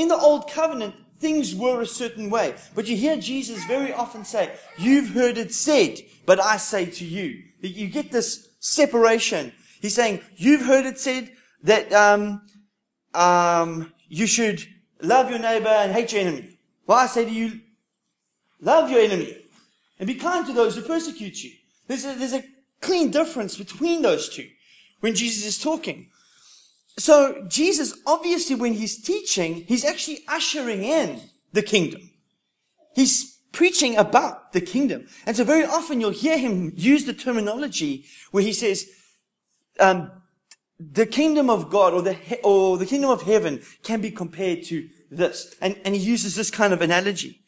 in the old covenant, things were a certain way. But you hear Jesus very often say, You've heard it said, but I say to you. You get this separation. He's saying, You've heard it said that um, um, you should love your neighbor and hate your enemy. Well, I say to you, love your enemy and be kind to those who persecute you. There's a, there's a clean difference between those two when Jesus is talking. So Jesus, obviously, when he's teaching, he's actually ushering in the kingdom. He's preaching about the kingdom. And so very often you'll hear him use the terminology where he says, um, the kingdom of God or the, he- or the kingdom of heaven can be compared to this. And, and he uses this kind of analogy.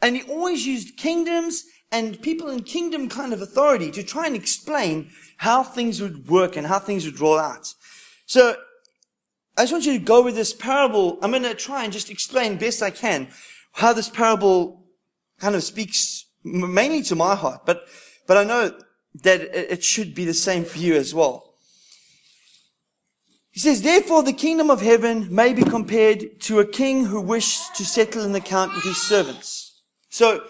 And he always used kingdoms and people in kingdom kind of authority to try and explain how things would work and how things would roll out. So I just want you to go with this parable. I'm going to try and just explain best I can how this parable kind of speaks mainly to my heart, but, but I know that it should be the same for you as well. He says, therefore the kingdom of heaven may be compared to a king who wished to settle an account with his servants. So,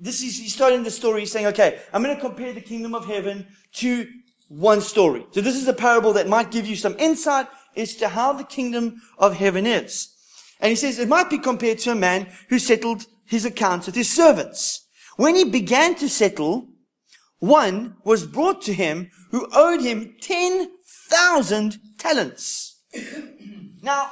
this is, he's starting the story, saying, okay, I'm going to compare the kingdom of heaven to one story. So this is a parable that might give you some insight as to how the kingdom of heaven is. And he says it might be compared to a man who settled his accounts with his servants. When he began to settle, one was brought to him who owed him 10,000 talents. now,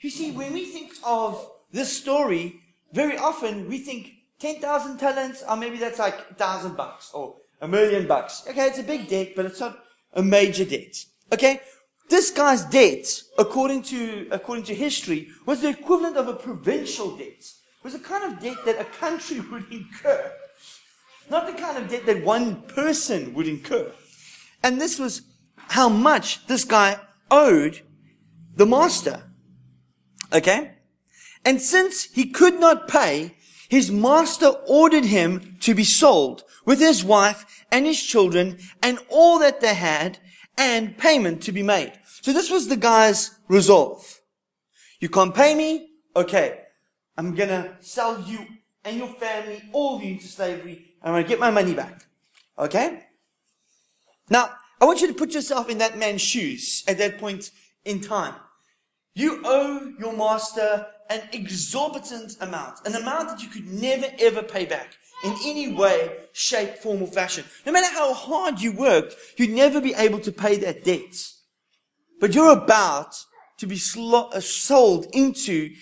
you see, when we think of this story, very often we think 10,000 talents, or maybe that's like a thousand bucks or a million bucks. Okay, it's a big debt, but it's not a major debt. Okay? This guy's debt, according to, according to history, was the equivalent of a provincial debt. It was the kind of debt that a country would incur. Not the kind of debt that one person would incur. And this was how much this guy owed the master. Okay? And since he could not pay, his master ordered him to be sold with his wife and his children and all that they had and payment to be made. So this was the guy's resolve. You can't pay me? Okay. I'm gonna sell you and your family, all of you into slavery, and I'm gonna get my money back. Okay? Now, I want you to put yourself in that man's shoes at that point in time. You owe your master an exorbitant amount, an amount that you could never ever pay back in any way, shape, form, or fashion. No matter how hard you worked, you'd never be able to pay that debt. But you're about to be uh, sold into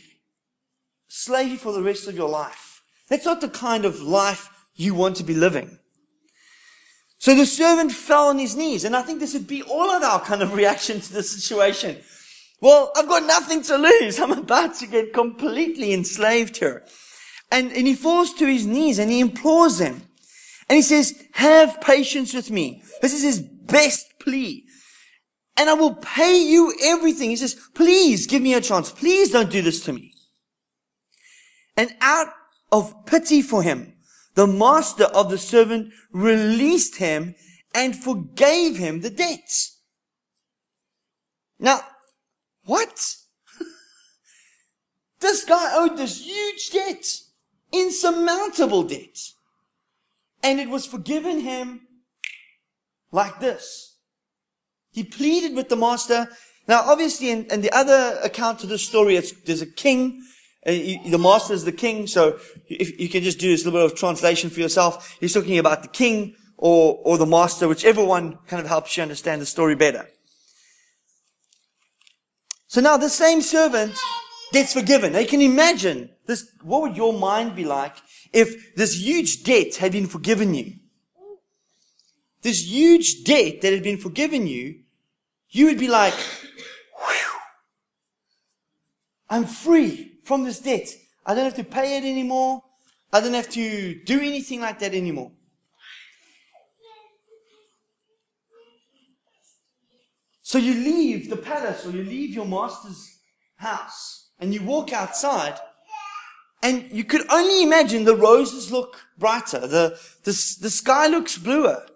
slavery for the rest of your life. That's not the kind of life you want to be living. So the servant fell on his knees, and I think this would be all of our kind of reaction to the situation. Well, I've got nothing to lose. I'm about to get completely enslaved here. And, and he falls to his knees and he implores them. And he says, have patience with me. This is his best plea. And I will pay you everything. He says, please give me a chance. Please don't do this to me. And out of pity for him, the master of the servant released him and forgave him the debts. Now, what? this guy owed this huge debt, insurmountable debt. And it was forgiven him like this. He pleaded with the master. Now, obviously, in, in the other account of the story, there's a king. Uh, he- the master is the king. So if you can just do this little bit of translation for yourself. He's talking about the king or, or the master, whichever one kind of helps you understand the story better. So now the same servant gets forgiven. Now you can imagine this, what would your mind be like if this huge debt had been forgiven you? This huge debt that had been forgiven you, you would be like, "Whew, I'm free from this debt. I don't have to pay it anymore. I don't have to do anything like that anymore. So you leave the palace or you leave your master's house and you walk outside and you could only imagine the roses look brighter. The, the, the sky looks bluer.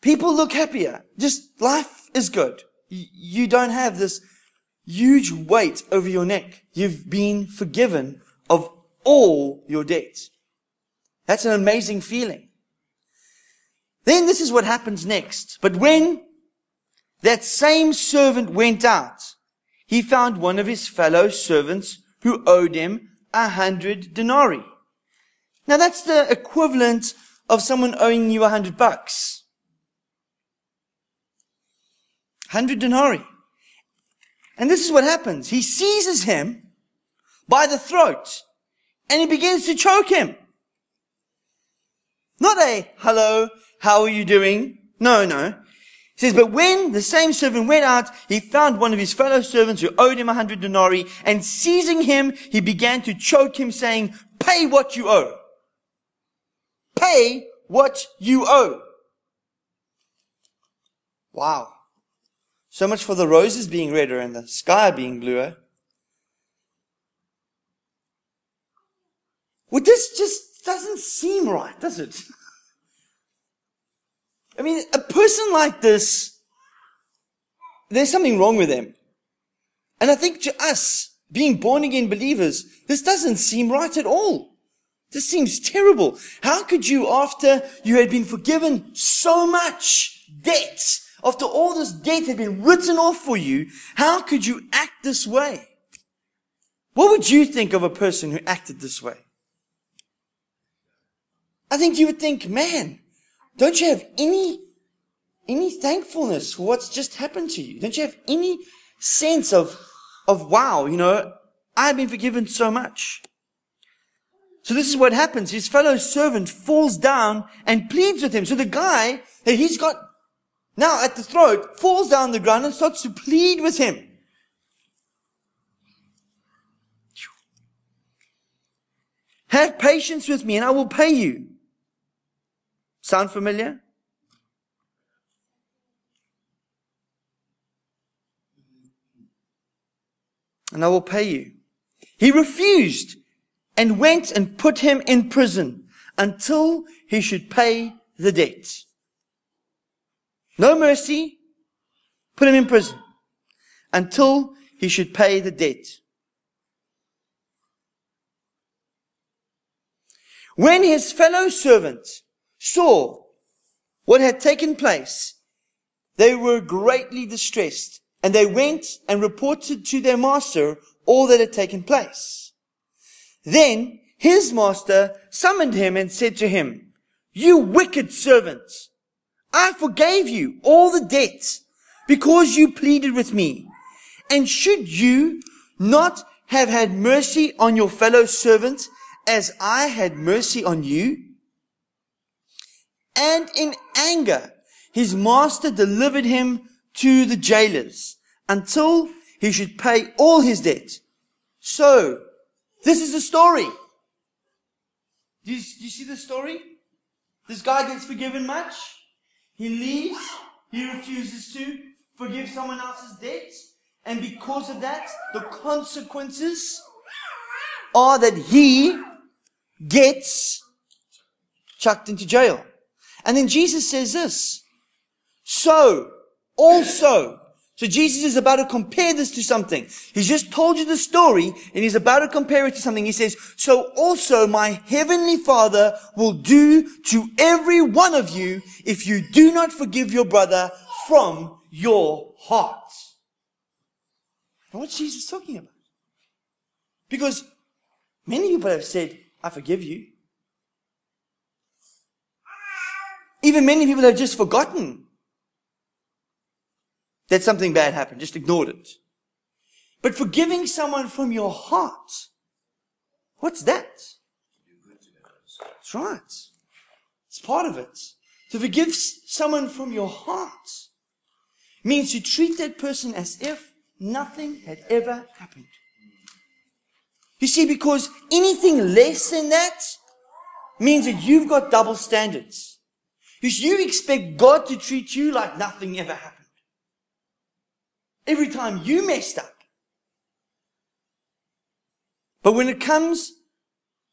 People look happier. Just life is good. You don't have this huge weight over your neck. You've been forgiven of all your debts. That's an amazing feeling. Then this is what happens next. But when that same servant went out, he found one of his fellow servants who owed him a hundred denarii. Now that's the equivalent of someone owing you a hundred bucks. Hundred denarii. And this is what happens. He seizes him by the throat and he begins to choke him. Not a hello, how are you doing? No, no. He says, but when the same servant went out, he found one of his fellow servants who owed him a hundred denarii, and seizing him, he began to choke him, saying, pay what you owe. Pay what you owe. Wow. So much for the roses being redder and the sky being bluer. Well, this just doesn't seem right, does it? I mean, a person like this, there's something wrong with them. And I think to us, being born again believers, this doesn't seem right at all. This seems terrible. How could you, after you had been forgiven so much debt, after all this debt had been written off for you, how could you act this way? What would you think of a person who acted this way? I think you would think, man, don't you have any, any thankfulness for what's just happened to you? Don't you have any sense of, of wow, you know, I've been forgiven so much. So this is what happens. His fellow servant falls down and pleads with him. So the guy that he's got now at the throat falls down the ground and starts to plead with him. Have patience with me and I will pay you. Sound familiar? And I will pay you. He refused and went and put him in prison until he should pay the debt. No mercy, put him in prison until he should pay the debt. When his fellow servants saw what had taken place, they were greatly distressed and they went and reported to their master all that had taken place. Then his master summoned him and said to him, You wicked servant, I forgave you all the debts because you pleaded with me. And should you not have had mercy on your fellow servant as I had mercy on you? And in anger, his master delivered him to the jailers until he should pay all his debt. So this is the story. Do you, do you see the story? This guy gets forgiven much. He leaves. He refuses to forgive someone else's debt. And because of that, the consequences are that he gets chucked into jail. And then Jesus says this. So, also, so Jesus is about to compare this to something. He's just told you the story and he's about to compare it to something. He says, so also my heavenly father will do to every one of you if you do not forgive your brother from your heart. And what's Jesus talking about? Because many people have said, I forgive you. Even many people have just forgotten that something bad happened, just ignored it. But forgiving someone from your heart, what's that? That's right. It's part of it. To forgive someone from your heart means to treat that person as if nothing had ever happened. You see, because anything less than that means that you've got double standards. Because you expect God to treat you like nothing ever happened. Every time you messed up. But when it comes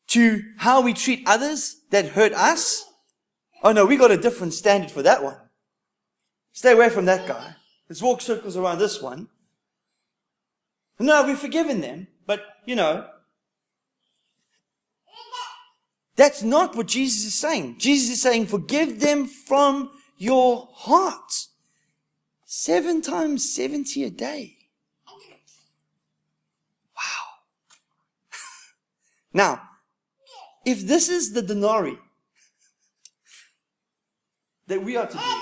to how we treat others that hurt us, oh no, we got a different standard for that one. Stay away from that guy. Let's walk circles around this one. No, we've forgiven them, but you know, that's not what Jesus is saying. Jesus is saying, forgive them from your heart. Seven times 70 a day. Wow. now, if this is the denarii that we are to do,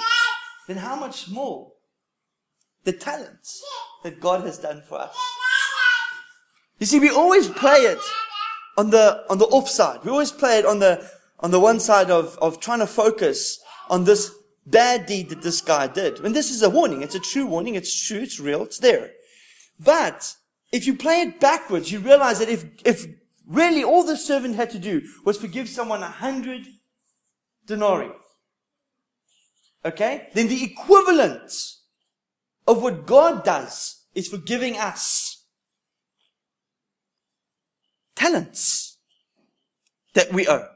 then how much more the talents that God has done for us? You see, we always play it on the, on the offside. We always play it on the, on the one side of, of trying to focus on this bad deed that this guy did. And this is a warning. It's a true warning. It's true. It's real. It's there. But if you play it backwards, you realize that if, if really all the servant had to do was forgive someone a hundred denarii, okay, then the equivalent of what God does is forgiving us talents that we owe.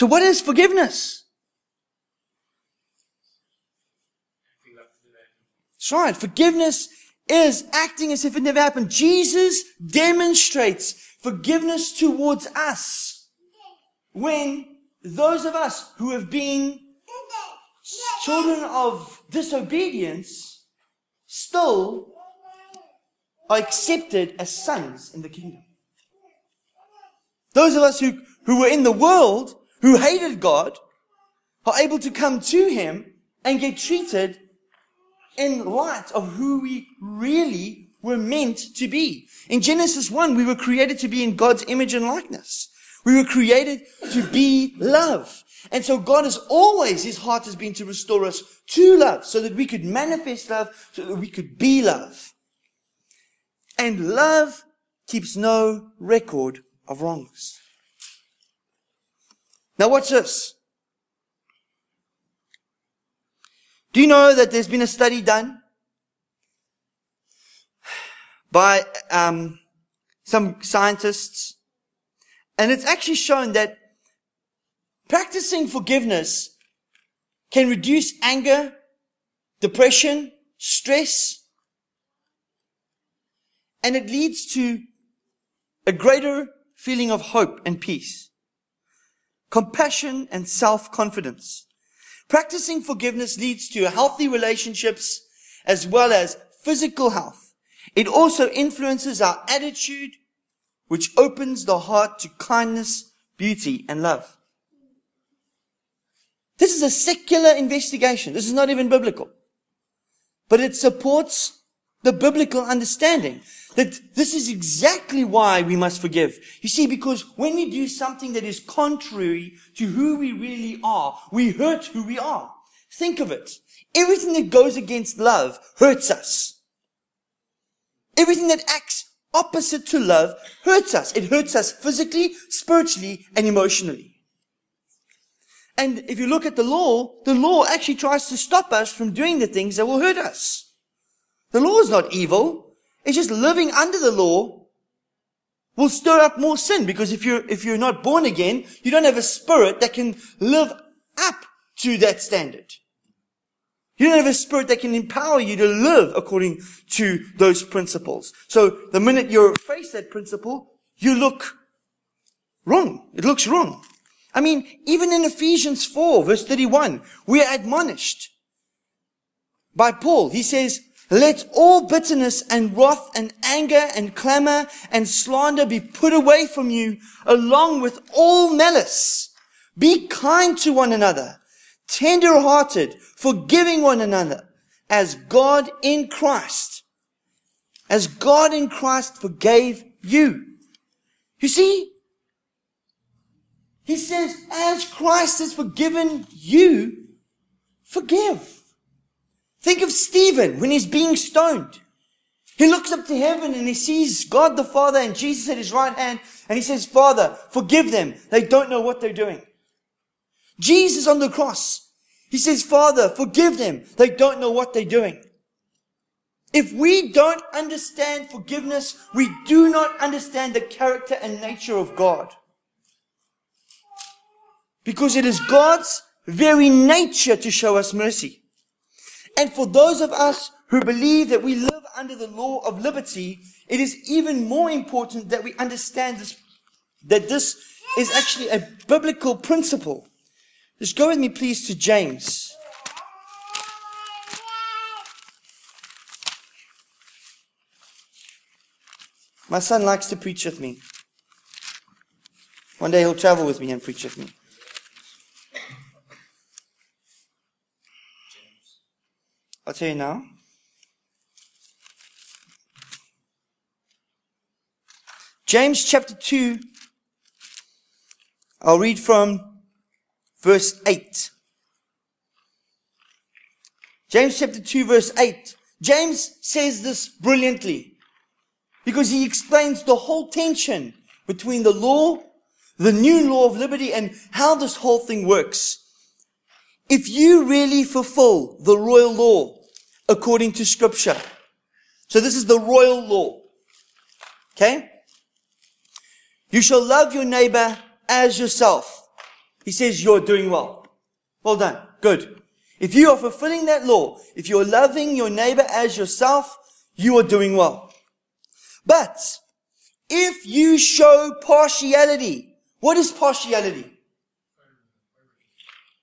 So what is forgiveness? That's right. Forgiveness is acting as if it never happened. Jesus demonstrates forgiveness towards us when those of us who have been children of disobedience still are accepted as sons in the kingdom. Those of us who, who were in the world who hated God are able to come to Him and get treated in light of who we really were meant to be. In Genesis 1, we were created to be in God's image and likeness. We were created to be love. And so God has always, His heart has been to restore us to love so that we could manifest love, so that we could be love. And love keeps no record of wrongs. Now watch this. Do you know that there's been a study done by um, some scientists, and it's actually shown that practicing forgiveness can reduce anger, depression, stress, and it leads to a greater feeling of hope and peace compassion, and self-confidence. Practicing forgiveness leads to healthy relationships as well as physical health. It also influences our attitude, which opens the heart to kindness, beauty, and love. This is a secular investigation. This is not even biblical. But it supports the biblical understanding that this is exactly why we must forgive. You see, because when we do something that is contrary to who we really are, we hurt who we are. Think of it. Everything that goes against love hurts us. Everything that acts opposite to love hurts us. It hurts us physically, spiritually, and emotionally. And if you look at the law, the law actually tries to stop us from doing the things that will hurt us. The law is not evil. It's just living under the law will stir up more sin because if you're, if you're not born again, you don't have a spirit that can live up to that standard. You don't have a spirit that can empower you to live according to those principles. So the minute you face that principle, you look wrong. It looks wrong. I mean, even in Ephesians 4 verse 31, we are admonished by Paul. He says, let all bitterness and wrath and anger and clamor and slander be put away from you along with all malice. Be kind to one another, tender hearted, forgiving one another as God in Christ, as God in Christ forgave you. You see, he says, as Christ has forgiven you, forgive. Think of Stephen when he's being stoned. He looks up to heaven and he sees God the Father and Jesus at his right hand and he says, Father, forgive them. They don't know what they're doing. Jesus on the cross, he says, Father, forgive them. They don't know what they're doing. If we don't understand forgiveness, we do not understand the character and nature of God. Because it is God's very nature to show us mercy. And for those of us who believe that we live under the law of liberty, it is even more important that we understand this, that this is actually a biblical principle. Just go with me, please, to James. My son likes to preach with me. One day he'll travel with me and preach with me. I'll tell you now. James chapter 2. I'll read from verse 8. James chapter 2 verse 8. James says this brilliantly because he explains the whole tension between the law, the new law of liberty and how this whole thing works. If you really fulfill the royal law according to scripture, so this is the royal law. Okay? You shall love your neighbor as yourself. He says you're doing well. Well done. Good. If you are fulfilling that law, if you're loving your neighbor as yourself, you are doing well. But if you show partiality, what is partiality?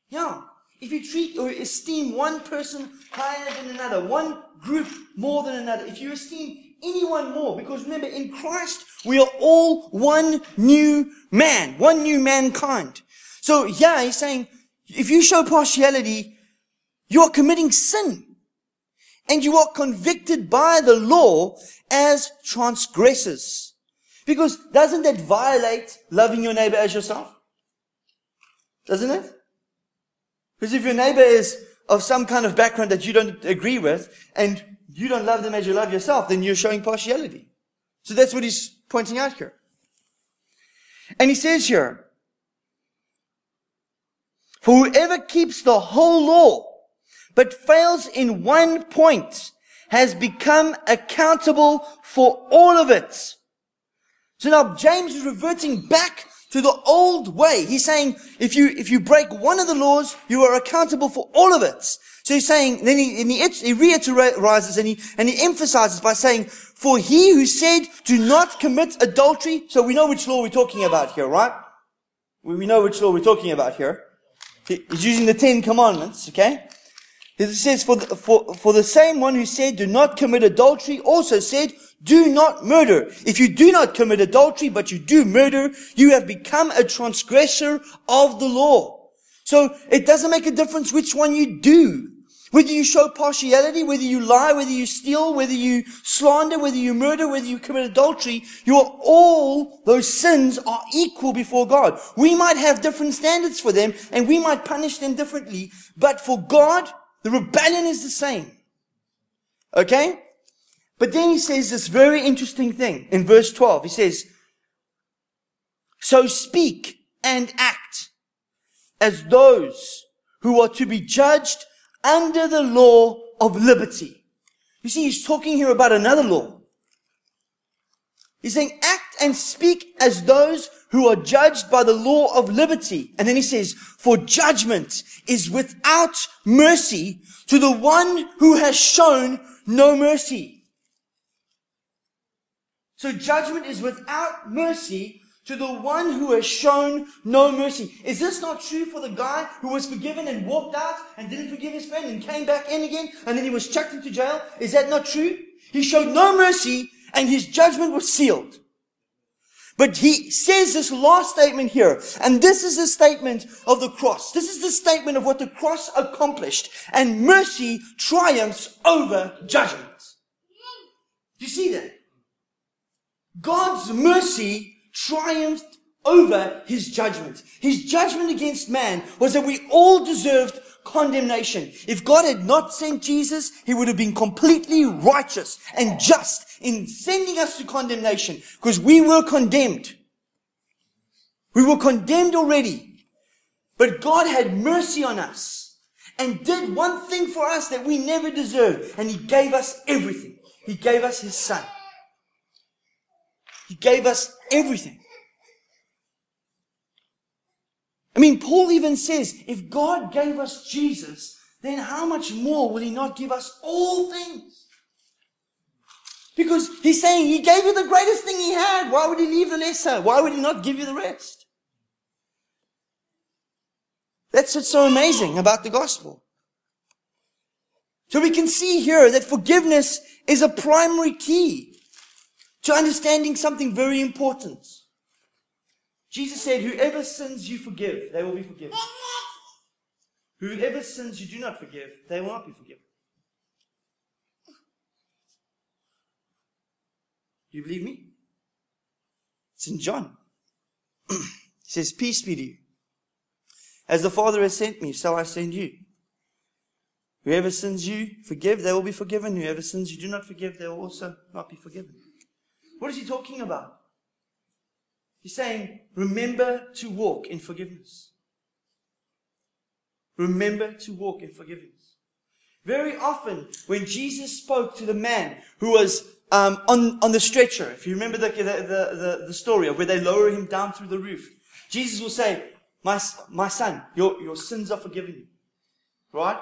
Yeah. If you treat or esteem one person higher than another, one group more than another, if you esteem anyone more, because remember, in Christ, we are all one new man, one new mankind. So yeah, he's saying, if you show partiality, you are committing sin. And you are convicted by the law as transgressors. Because doesn't that violate loving your neighbor as yourself? Doesn't it? Because if your neighbor is of some kind of background that you don't agree with and you don't love them as you love yourself, then you're showing partiality. So that's what he's pointing out here. And he says here, for whoever keeps the whole law, but fails in one point, has become accountable for all of it. So now James is reverting back to the old way. He's saying, if you, if you break one of the laws, you are accountable for all of it. So he's saying, then he, and he, he reiterates and he, and he emphasizes by saying, for he who said, do not commit adultery. So we know which law we're talking about here, right? We know which law we're talking about here. He's using the Ten Commandments, okay? It says, for the, for, for the same one who said, do not commit adultery, also said, do not murder. If you do not commit adultery, but you do murder, you have become a transgressor of the law. So it doesn't make a difference which one you do. Whether you show partiality, whether you lie, whether you steal, whether you slander, whether you murder, whether you commit adultery, you are all, those sins are equal before God. We might have different standards for them and we might punish them differently, but for God, the rebellion is the same. Okay? But then he says this very interesting thing in verse 12. He says, So speak and act as those who are to be judged under the law of liberty. You see, he's talking here about another law. He's saying act and speak as those who are judged by the law of liberty. And then he says, for judgment is without mercy to the one who has shown no mercy. So judgment is without mercy to the one who has shown no mercy. Is this not true for the guy who was forgiven and walked out and didn't forgive his friend and came back in again and then he was chucked into jail? Is that not true? He showed no mercy and his judgment was sealed. But he says this last statement here, and this is the statement of the cross. This is the statement of what the cross accomplished, and mercy triumphs over judgment. You see that? God's mercy triumphed over his judgment. His judgment against man was that we all deserved condemnation. If God had not sent Jesus, he would have been completely righteous and just in sending us to condemnation because we were condemned. We were condemned already. But God had mercy on us and did one thing for us that we never deserved. And he gave us everything. He gave us his son. He gave us everything. I mean, Paul even says, if God gave us Jesus, then how much more will He not give us all things? Because He's saying He gave you the greatest thing He had. Why would He leave the lesser? Why would He not give you the rest? That's what's so amazing about the gospel. So we can see here that forgiveness is a primary key to understanding something very important. Jesus said, Whoever sins you forgive, they will be forgiven. Whoever sins you do not forgive, they will not be forgiven. You believe me? It's in John. he says, Peace be to you. As the Father has sent me, so I send you. Whoever sins you, forgive, they will be forgiven. Whoever sins you do not forgive, they will also not be forgiven. What is he talking about? He's saying, remember to walk in forgiveness. Remember to walk in forgiveness. Very often, when Jesus spoke to the man who was um, on, on the stretcher, if you remember the, the, the, the, story of where they lower him down through the roof, Jesus will say, my, my son, your, your sins are forgiven you. Right?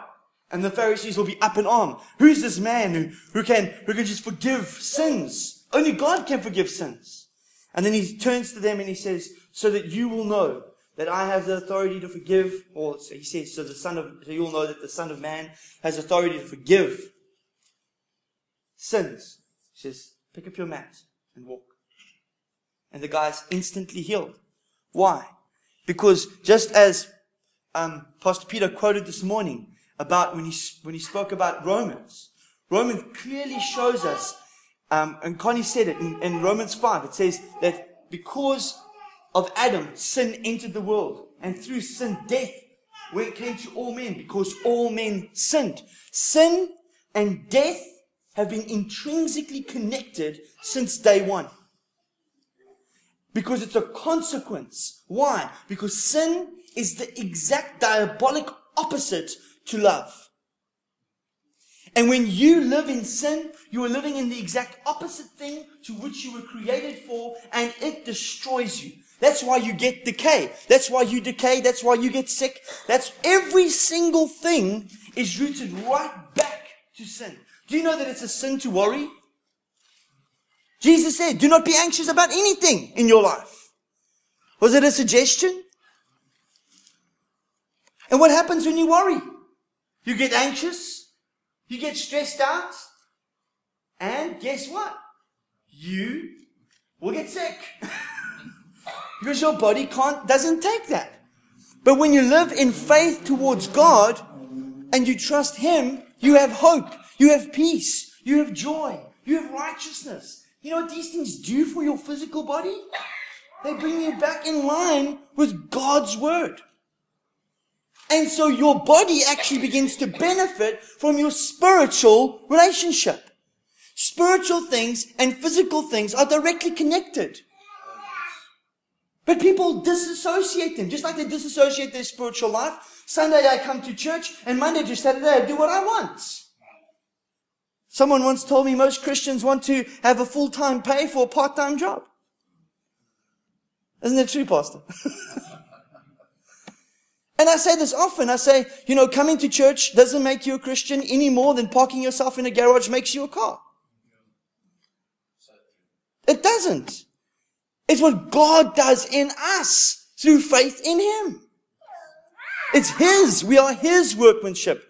And the Pharisees will be up in arm. Who's this man who, who can, who can just forgive sins? Only God can forgive sins. And then he turns to them and he says, so that you will know that I have the authority to forgive, or he says, so the son of, so you'll know that the son of man has authority to forgive sins. Says, pick up your mat and walk. And the guy's instantly healed. Why? Because just as um, Pastor Peter quoted this morning about when he, when he spoke about Romans, Romans clearly shows us, um, and Connie said it in, in Romans 5, it says that because of Adam, sin entered the world, and through sin, death when it came to all men, because all men sinned. Sin and death have been intrinsically connected since day one. Because it's a consequence. Why? Because sin is the exact diabolic opposite to love. And when you live in sin, you are living in the exact opposite thing to which you were created for, and it destroys you. That's why you get decay. That's why you decay. That's why you get sick. That's every single thing is rooted right back to sin. Do you know that it's a sin to worry? Jesus said, do not be anxious about anything in your life. Was it a suggestion? And what happens when you worry? You get anxious, you get stressed out, and guess what? You will get sick. because your body can't, doesn't take that. But when you live in faith towards God and you trust Him, you have hope, you have peace, you have joy, you have righteousness, you know what these things do for your physical body? They bring you back in line with God's word. And so your body actually begins to benefit from your spiritual relationship. Spiritual things and physical things are directly connected. But people disassociate them, just like they disassociate their spiritual life. Sunday I come to church, and Monday to Saturday I do what I want. Someone once told me most Christians want to have a full-time pay for a part-time job. Isn't that true, Pastor? and I say this often. I say, you know, coming to church doesn't make you a Christian any more than parking yourself in a garage makes you a car. It doesn't. It's what God does in us through faith in Him. It's His. We are His workmanship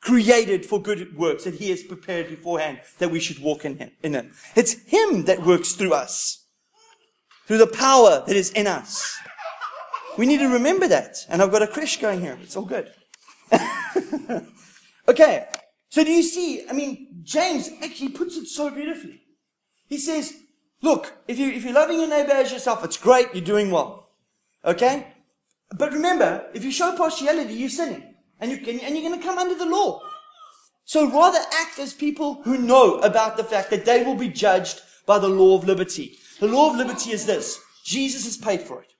created for good works that he has prepared beforehand that we should walk in him, in him. It's him that works through us. Through the power that is in us. We need to remember that. And I've got a crash going here. It's all good. okay. So do you see? I mean, James actually puts it so beautifully. He says, look, if you, if you're loving your neighbor as yourself, it's great. You're doing well. Okay? But remember, if you show partiality, you're sinning. And, you can, and you're going to come under the law. So rather act as people who know about the fact that they will be judged by the law of liberty. The law of liberty is this. Jesus has paid for it.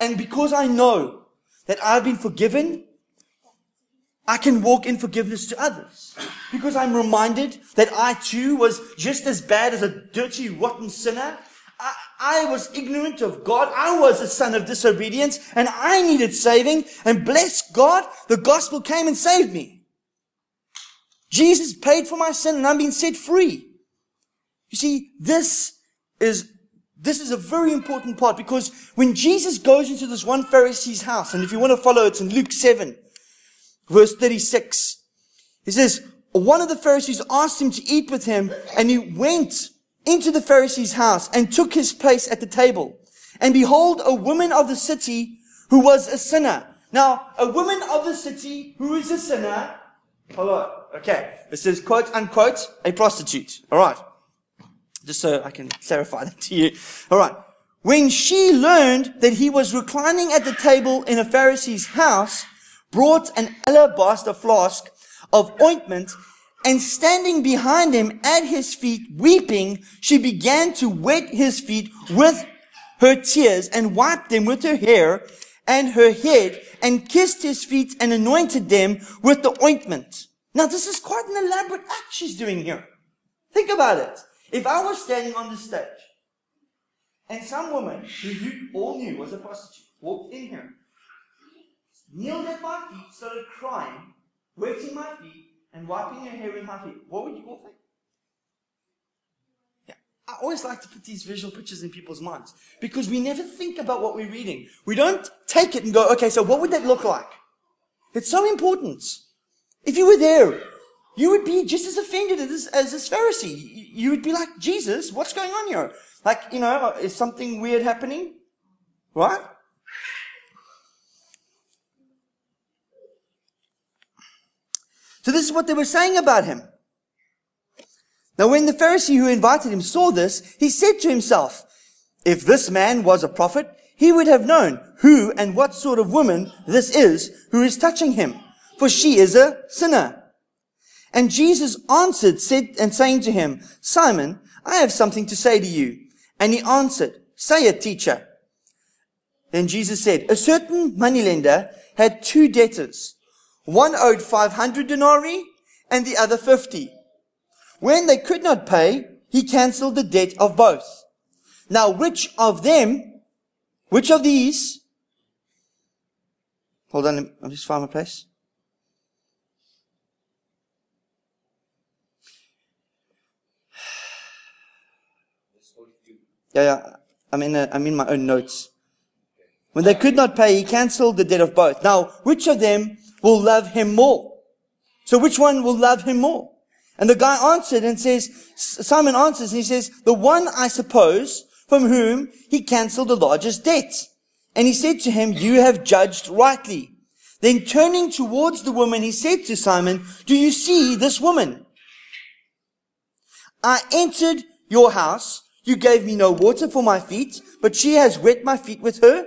And because I know that I've been forgiven, I can walk in forgiveness to others. Because I'm reminded that I too was just as bad as a dirty, rotten sinner. I, I was ignorant of God. I was a son of disobedience and I needed saving. And bless God, the gospel came and saved me. Jesus paid for my sin and I'm being set free. You see, this is, this is a very important part because when Jesus goes into this one Pharisee's house, and if you want to follow, it's in Luke 7, verse 36. He says, one of the Pharisees asked him to eat with him and he went into the Pharisee's house and took his place at the table. And behold, a woman of the city who was a sinner. Now, a woman of the city who is a sinner. Hold on. Okay. This is quote unquote a prostitute. All right. Just so I can clarify that to you. All right. When she learned that he was reclining at the table in a Pharisee's house, brought an alabaster flask of ointment and standing behind him at his feet, weeping, she began to wet his feet with her tears and wiped them with her hair and her head and kissed his feet and anointed them with the ointment. Now this is quite an elaborate act she's doing here. Think about it. If I was standing on the stage and some woman who you all knew was a prostitute walked in here, kneeled at my feet, started crying, wetting my feet, and wiping your hair with my feet, what would you all think? Yeah, I always like to put these visual pictures in people's minds because we never think about what we're reading. We don't take it and go, okay, so what would that look like? It's so important. If you were there, you would be just as offended as this, as this Pharisee. You would be like, Jesus, what's going on here? Like, you know, is something weird happening? Right? So this is what they were saying about him. Now when the Pharisee who invited him saw this, he said to himself, if this man was a prophet, he would have known who and what sort of woman this is who is touching him, for she is a sinner. And Jesus answered, said, and saying to him, Simon, I have something to say to you. And he answered, say it, teacher. Then Jesus said, a certain moneylender had two debtors. One owed 500 denarii and the other 50. When they could not pay, he cancelled the debt of both. Now, which of them, which of these, hold on, I'll just find my place. Yeah, yeah, I'm in, a, I'm in my own notes. When they could not pay, he cancelled the debt of both. Now, which of them will love him more. So which one will love him more? And the guy answered and says, Simon answers and he says, the one I suppose from whom he cancelled the largest debt. And he said to him, you have judged rightly. Then turning towards the woman, he said to Simon, do you see this woman? I entered your house. You gave me no water for my feet, but she has wet my feet with her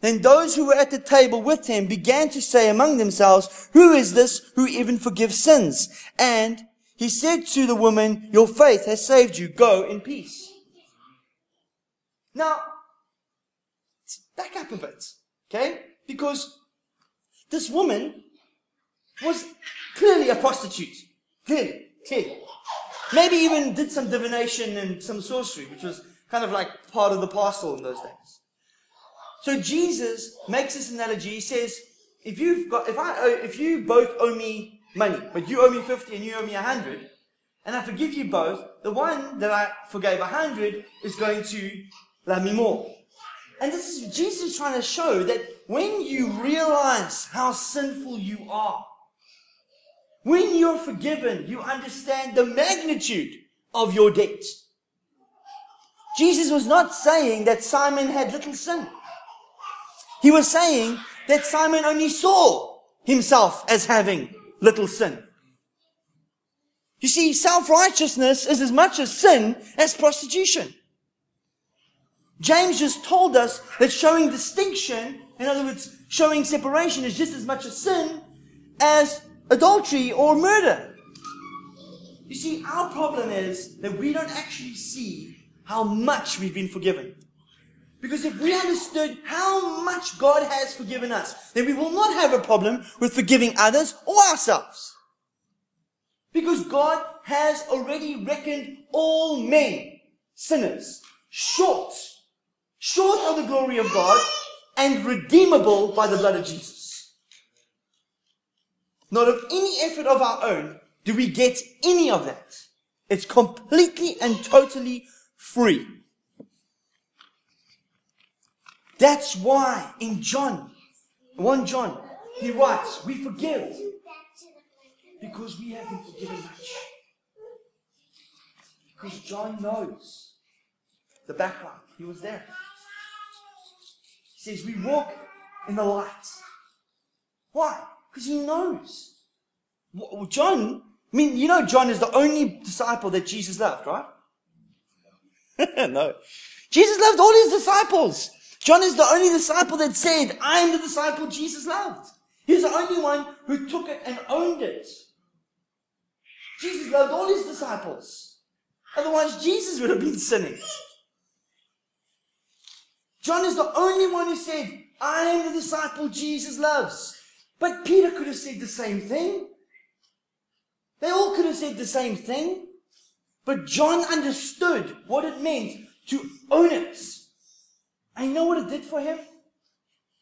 Then those who were at the table with him began to say among themselves, who is this who even forgives sins? And he said to the woman, your faith has saved you. Go in peace. Now, back up a bit, okay? Because this woman was clearly a prostitute. Clearly, clearly. Maybe even did some divination and some sorcery, which was kind of like part of the parcel in those days. So Jesus makes this analogy. He says, if you've got, if I, if you both owe me money, but you owe me 50 and you owe me 100, and I forgive you both, the one that I forgave 100 is going to love me more. And this is Jesus trying to show that when you realize how sinful you are, when you're forgiven, you understand the magnitude of your debt. Jesus was not saying that Simon had little sin. He was saying that Simon only saw himself as having little sin. You see, self-righteousness is as much a sin as prostitution. James just told us that showing distinction In other words, showing separation is just as much a sin as adultery or murder. You see, our problem is that we don't actually see how much we've been forgiven. Because if we understood how much God has forgiven us, then we will not have a problem with forgiving others or ourselves. Because God has already reckoned all men sinners short, short of the glory of God and redeemable by the blood of Jesus. Not of any effort of our own do we get any of that. It's completely and totally free. That's why in John, 1 John, he writes, we forgive because we have been forgiven much. Because John knows the background. He was there. He says, We walk in the light. Why? Because he knows. John, I mean, you know, John is the only disciple that Jesus loved, right? no. Jesus loved all his disciples. John is the only disciple that said, I am the disciple Jesus loved. He's the only one who took it and owned it. Jesus loved all his disciples. Otherwise, Jesus would have been sinning. John is the only one who said, I am the disciple Jesus loves. But Peter could have said the same thing. They all could have said the same thing. But John understood what it meant to own it. And you know what it did for him?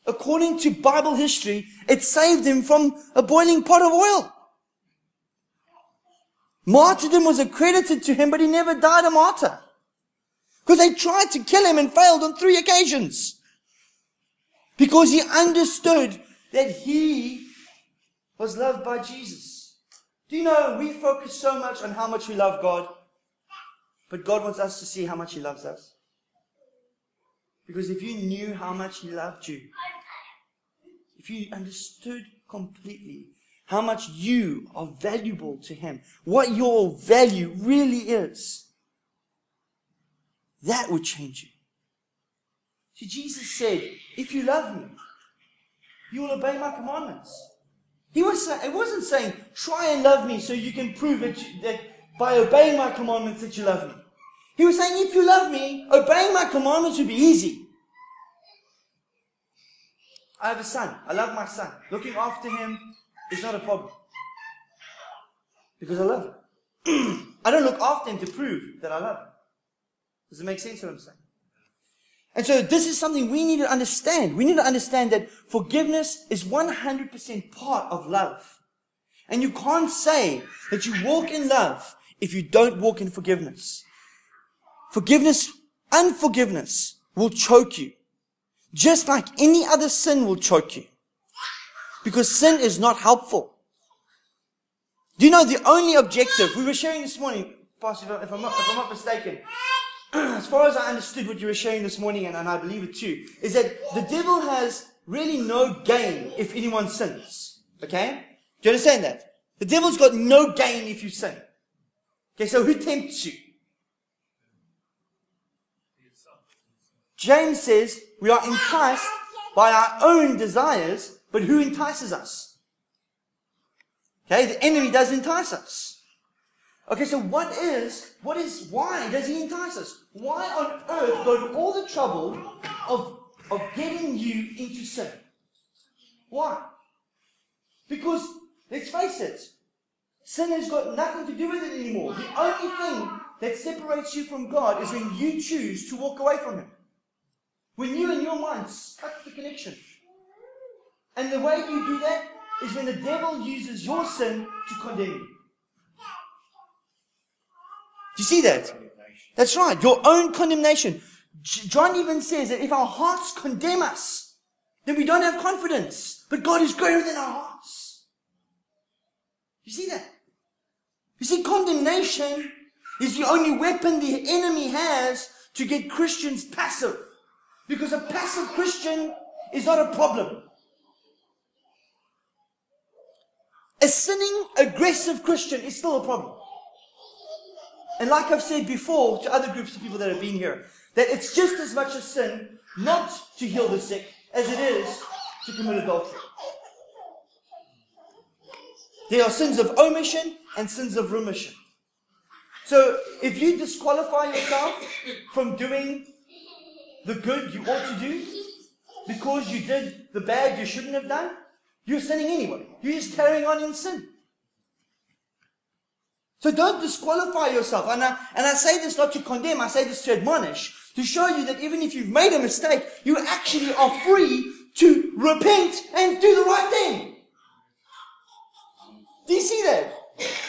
According to Bible history, it saved him from a boiling pot of oil. Martyrdom was accredited to him, but he never died a martyr. Because they tried to kill him and failed on three occasions. Because he understood that he was loved by Jesus. Do you know, we focus so much on how much we love God, but God wants us to see how much he loves us. Because if you knew how much he loved you, if you understood completely how much you are valuable to Him, what your value really is, that would change you. See, Jesus said, if you love me, you will obey my commandments. He was it wasn't saying, try and love me so you can prove it, that by obeying my commandments that you love me. He was saying, if you love me, obeying my commandments would be easy. I have a son. I love my son. Looking after him, is not a problem. Because I love him. I don't look after him to prove that I love him. Does it make sense what I'm saying? And so this is something we need to understand. We need to understand that forgiveness is 100% part of love. And you can't say that you walk in love if you don't walk in forgiveness. Forgiveness, unforgiveness will choke you. Just like any other sin will choke you. Because sin is not helpful. Do you know the only objective, we were sharing this morning, Pastor, if I'm not, if I'm not mistaken, as far as I understood what you were sharing this morning, and, and I believe it too, is that the devil has really no gain if anyone sins. Okay? Do you understand that? The devil's got no gain if you sin. Okay, so who tempts you? James says we are enticed by our own desires but who entices us? Okay, the enemy does entice us. Okay, so what is, what is, why does he entice us? Why on earth go to all the trouble of, of getting you into sin? Why? Because, let's face it, sin has got nothing to do with it anymore. The only thing that separates you from God is when you choose to walk away from Him. When you and your mind cut the connection. And the way you do that is when the devil uses your sin to condemn you. Do you see that? That's right. Your own condemnation. John even says that if our hearts condemn us, then we don't have confidence. But God is greater than our hearts. You see that? You see, condemnation is the only weapon the enemy has to get Christians passive. Because a passive Christian is not a problem. A sinning, aggressive Christian is still a problem. And like I've said before to other groups of people that have been here, that it's just as much a sin not to heal the sick as it is to commit adultery. There are sins of omission and sins of remission. So if you disqualify yourself from doing the good you ought to do because you did the bad you shouldn't have done, you're sinning anyway. You're just carrying on in sin. So don't disqualify yourself. And I, and I say this not to condemn, I say this to admonish, to show you that even if you've made a mistake, you actually are free to repent and do the right thing. Do you see that?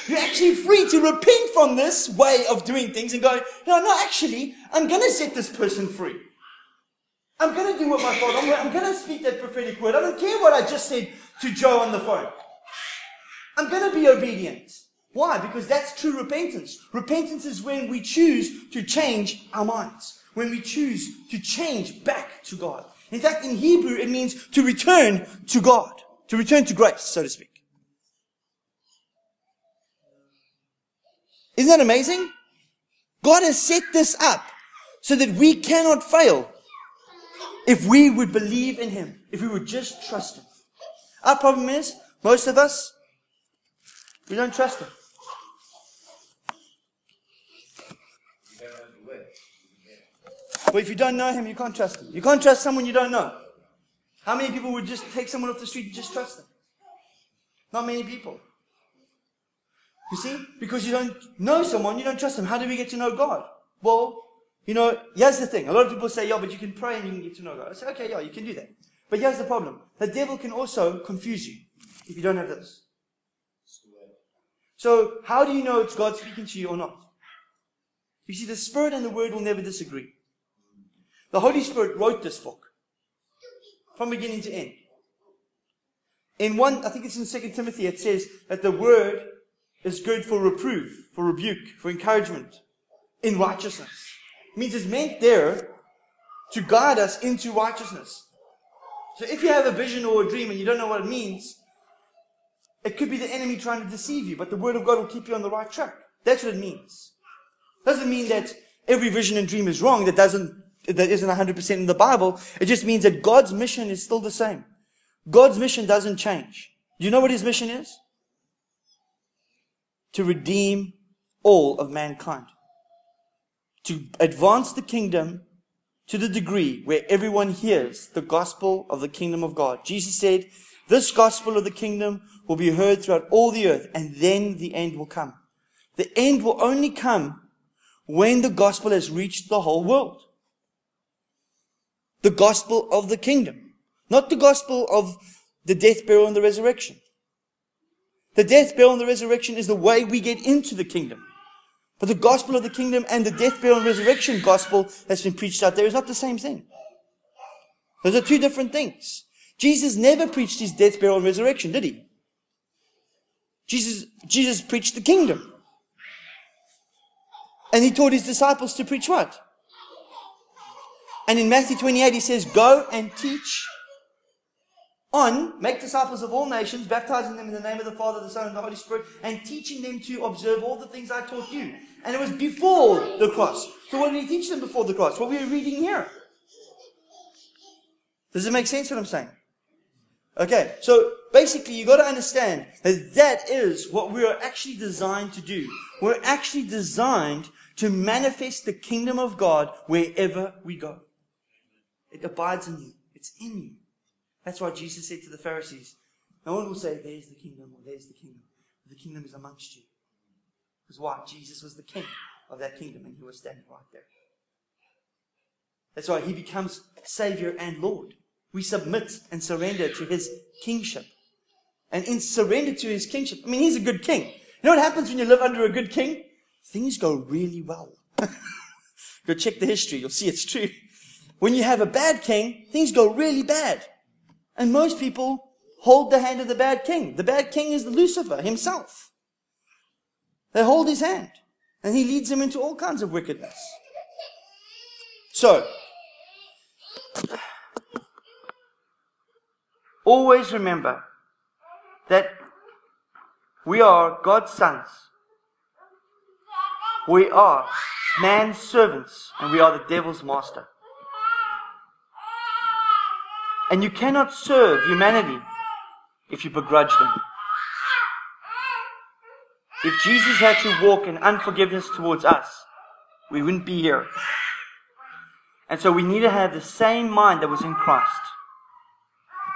You're actually free to repent from this way of doing things and go, no, no, actually, I'm going to set this person free. I'm going to do what my father, I'm, I'm going to speak that prophetic word. I don't care what I just said to Joe on the phone. I'm going to be obedient. Why? Because that's true repentance. Repentance is when we choose to change our minds. When we choose to change back to God. In fact, in Hebrew, it means to return to God. To return to grace, so to speak. Isn't that amazing? God has set this up so that we cannot fail if we would believe in Him, if we would just trust Him. Our problem is, most of us, we don't trust Him. But if you don't know Him, you can't trust Him. You can't trust someone you don't know. How many people would just take someone off the street and just trust them? Not many people. You see? Because you don't know someone, you don't trust them. How do we get to know God? Well, you know, here's the thing. A lot of people say, yeah, but you can pray and you can get to know God. I say, okay, yeah, you can do that. But here's the problem. The devil can also confuse you if you don't have this. So, how do you know it's God speaking to you or not? You see, the Spirit and the Word will never disagree. The Holy Spirit wrote this book from beginning to end. In one, I think it's in Second Timothy, it says that the Word is good for reproof, for rebuke, for encouragement in righteousness. Means it's meant there to guide us into righteousness. So if you have a vision or a dream and you don't know what it means, it could be the enemy trying to deceive you, but the word of God will keep you on the right track. That's what it means. Doesn't mean that every vision and dream is wrong. That doesn't, that isn't 100% in the Bible. It just means that God's mission is still the same. God's mission doesn't change. Do you know what his mission is? to redeem all of mankind. To advance the kingdom to the degree where everyone hears the gospel of the kingdom of God. Jesus said, this gospel of the kingdom will be heard throughout all the earth and then the end will come. The end will only come when the gospel has reached the whole world. The gospel of the kingdom. Not the gospel of the death, burial, and the resurrection. The death, burial, and the resurrection is the way we get into the kingdom. But the gospel of the kingdom and the death, burial, and resurrection gospel that's been preached out there is not the same thing. Those are two different things. Jesus never preached his death, burial, and resurrection, did he? Jesus, Jesus preached the kingdom. And he taught his disciples to preach what? And in Matthew 28, he says, Go and teach on make disciples of all nations, baptizing them in the name of the Father, the Son, and the Holy Spirit, and teaching them to observe all the things I taught you. And it was before the cross. So what did he teach them before the cross? What we are reading here. Does it make sense what I'm saying? Okay, so basically you got to understand that that is what we are actually designed to do. We're actually designed to manifest the kingdom of God wherever we go. It abides in you. It's in you. That's why Jesus said to the Pharisees, No one will say, There's the kingdom or there's the kingdom. The kingdom is amongst you. Because why? Jesus was the king of that kingdom and he was standing right there. That's why he becomes Savior and Lord. We submit and surrender to his kingship. And in surrender to his kingship, I mean, he's a good king. You know what happens when you live under a good king? Things go really well. go check the history, you'll see it's true. When you have a bad king, things go really bad. And most people hold the hand of the bad king. The bad king is Lucifer himself. They hold his hand. And he leads them into all kinds of wickedness. So, always remember that we are God's sons. We are man's servants, and we are the devil's master. And you cannot serve humanity if you begrudge them. If Jesus had to walk in unforgiveness towards us, we wouldn't be here. And so we need to have the same mind that was in Christ.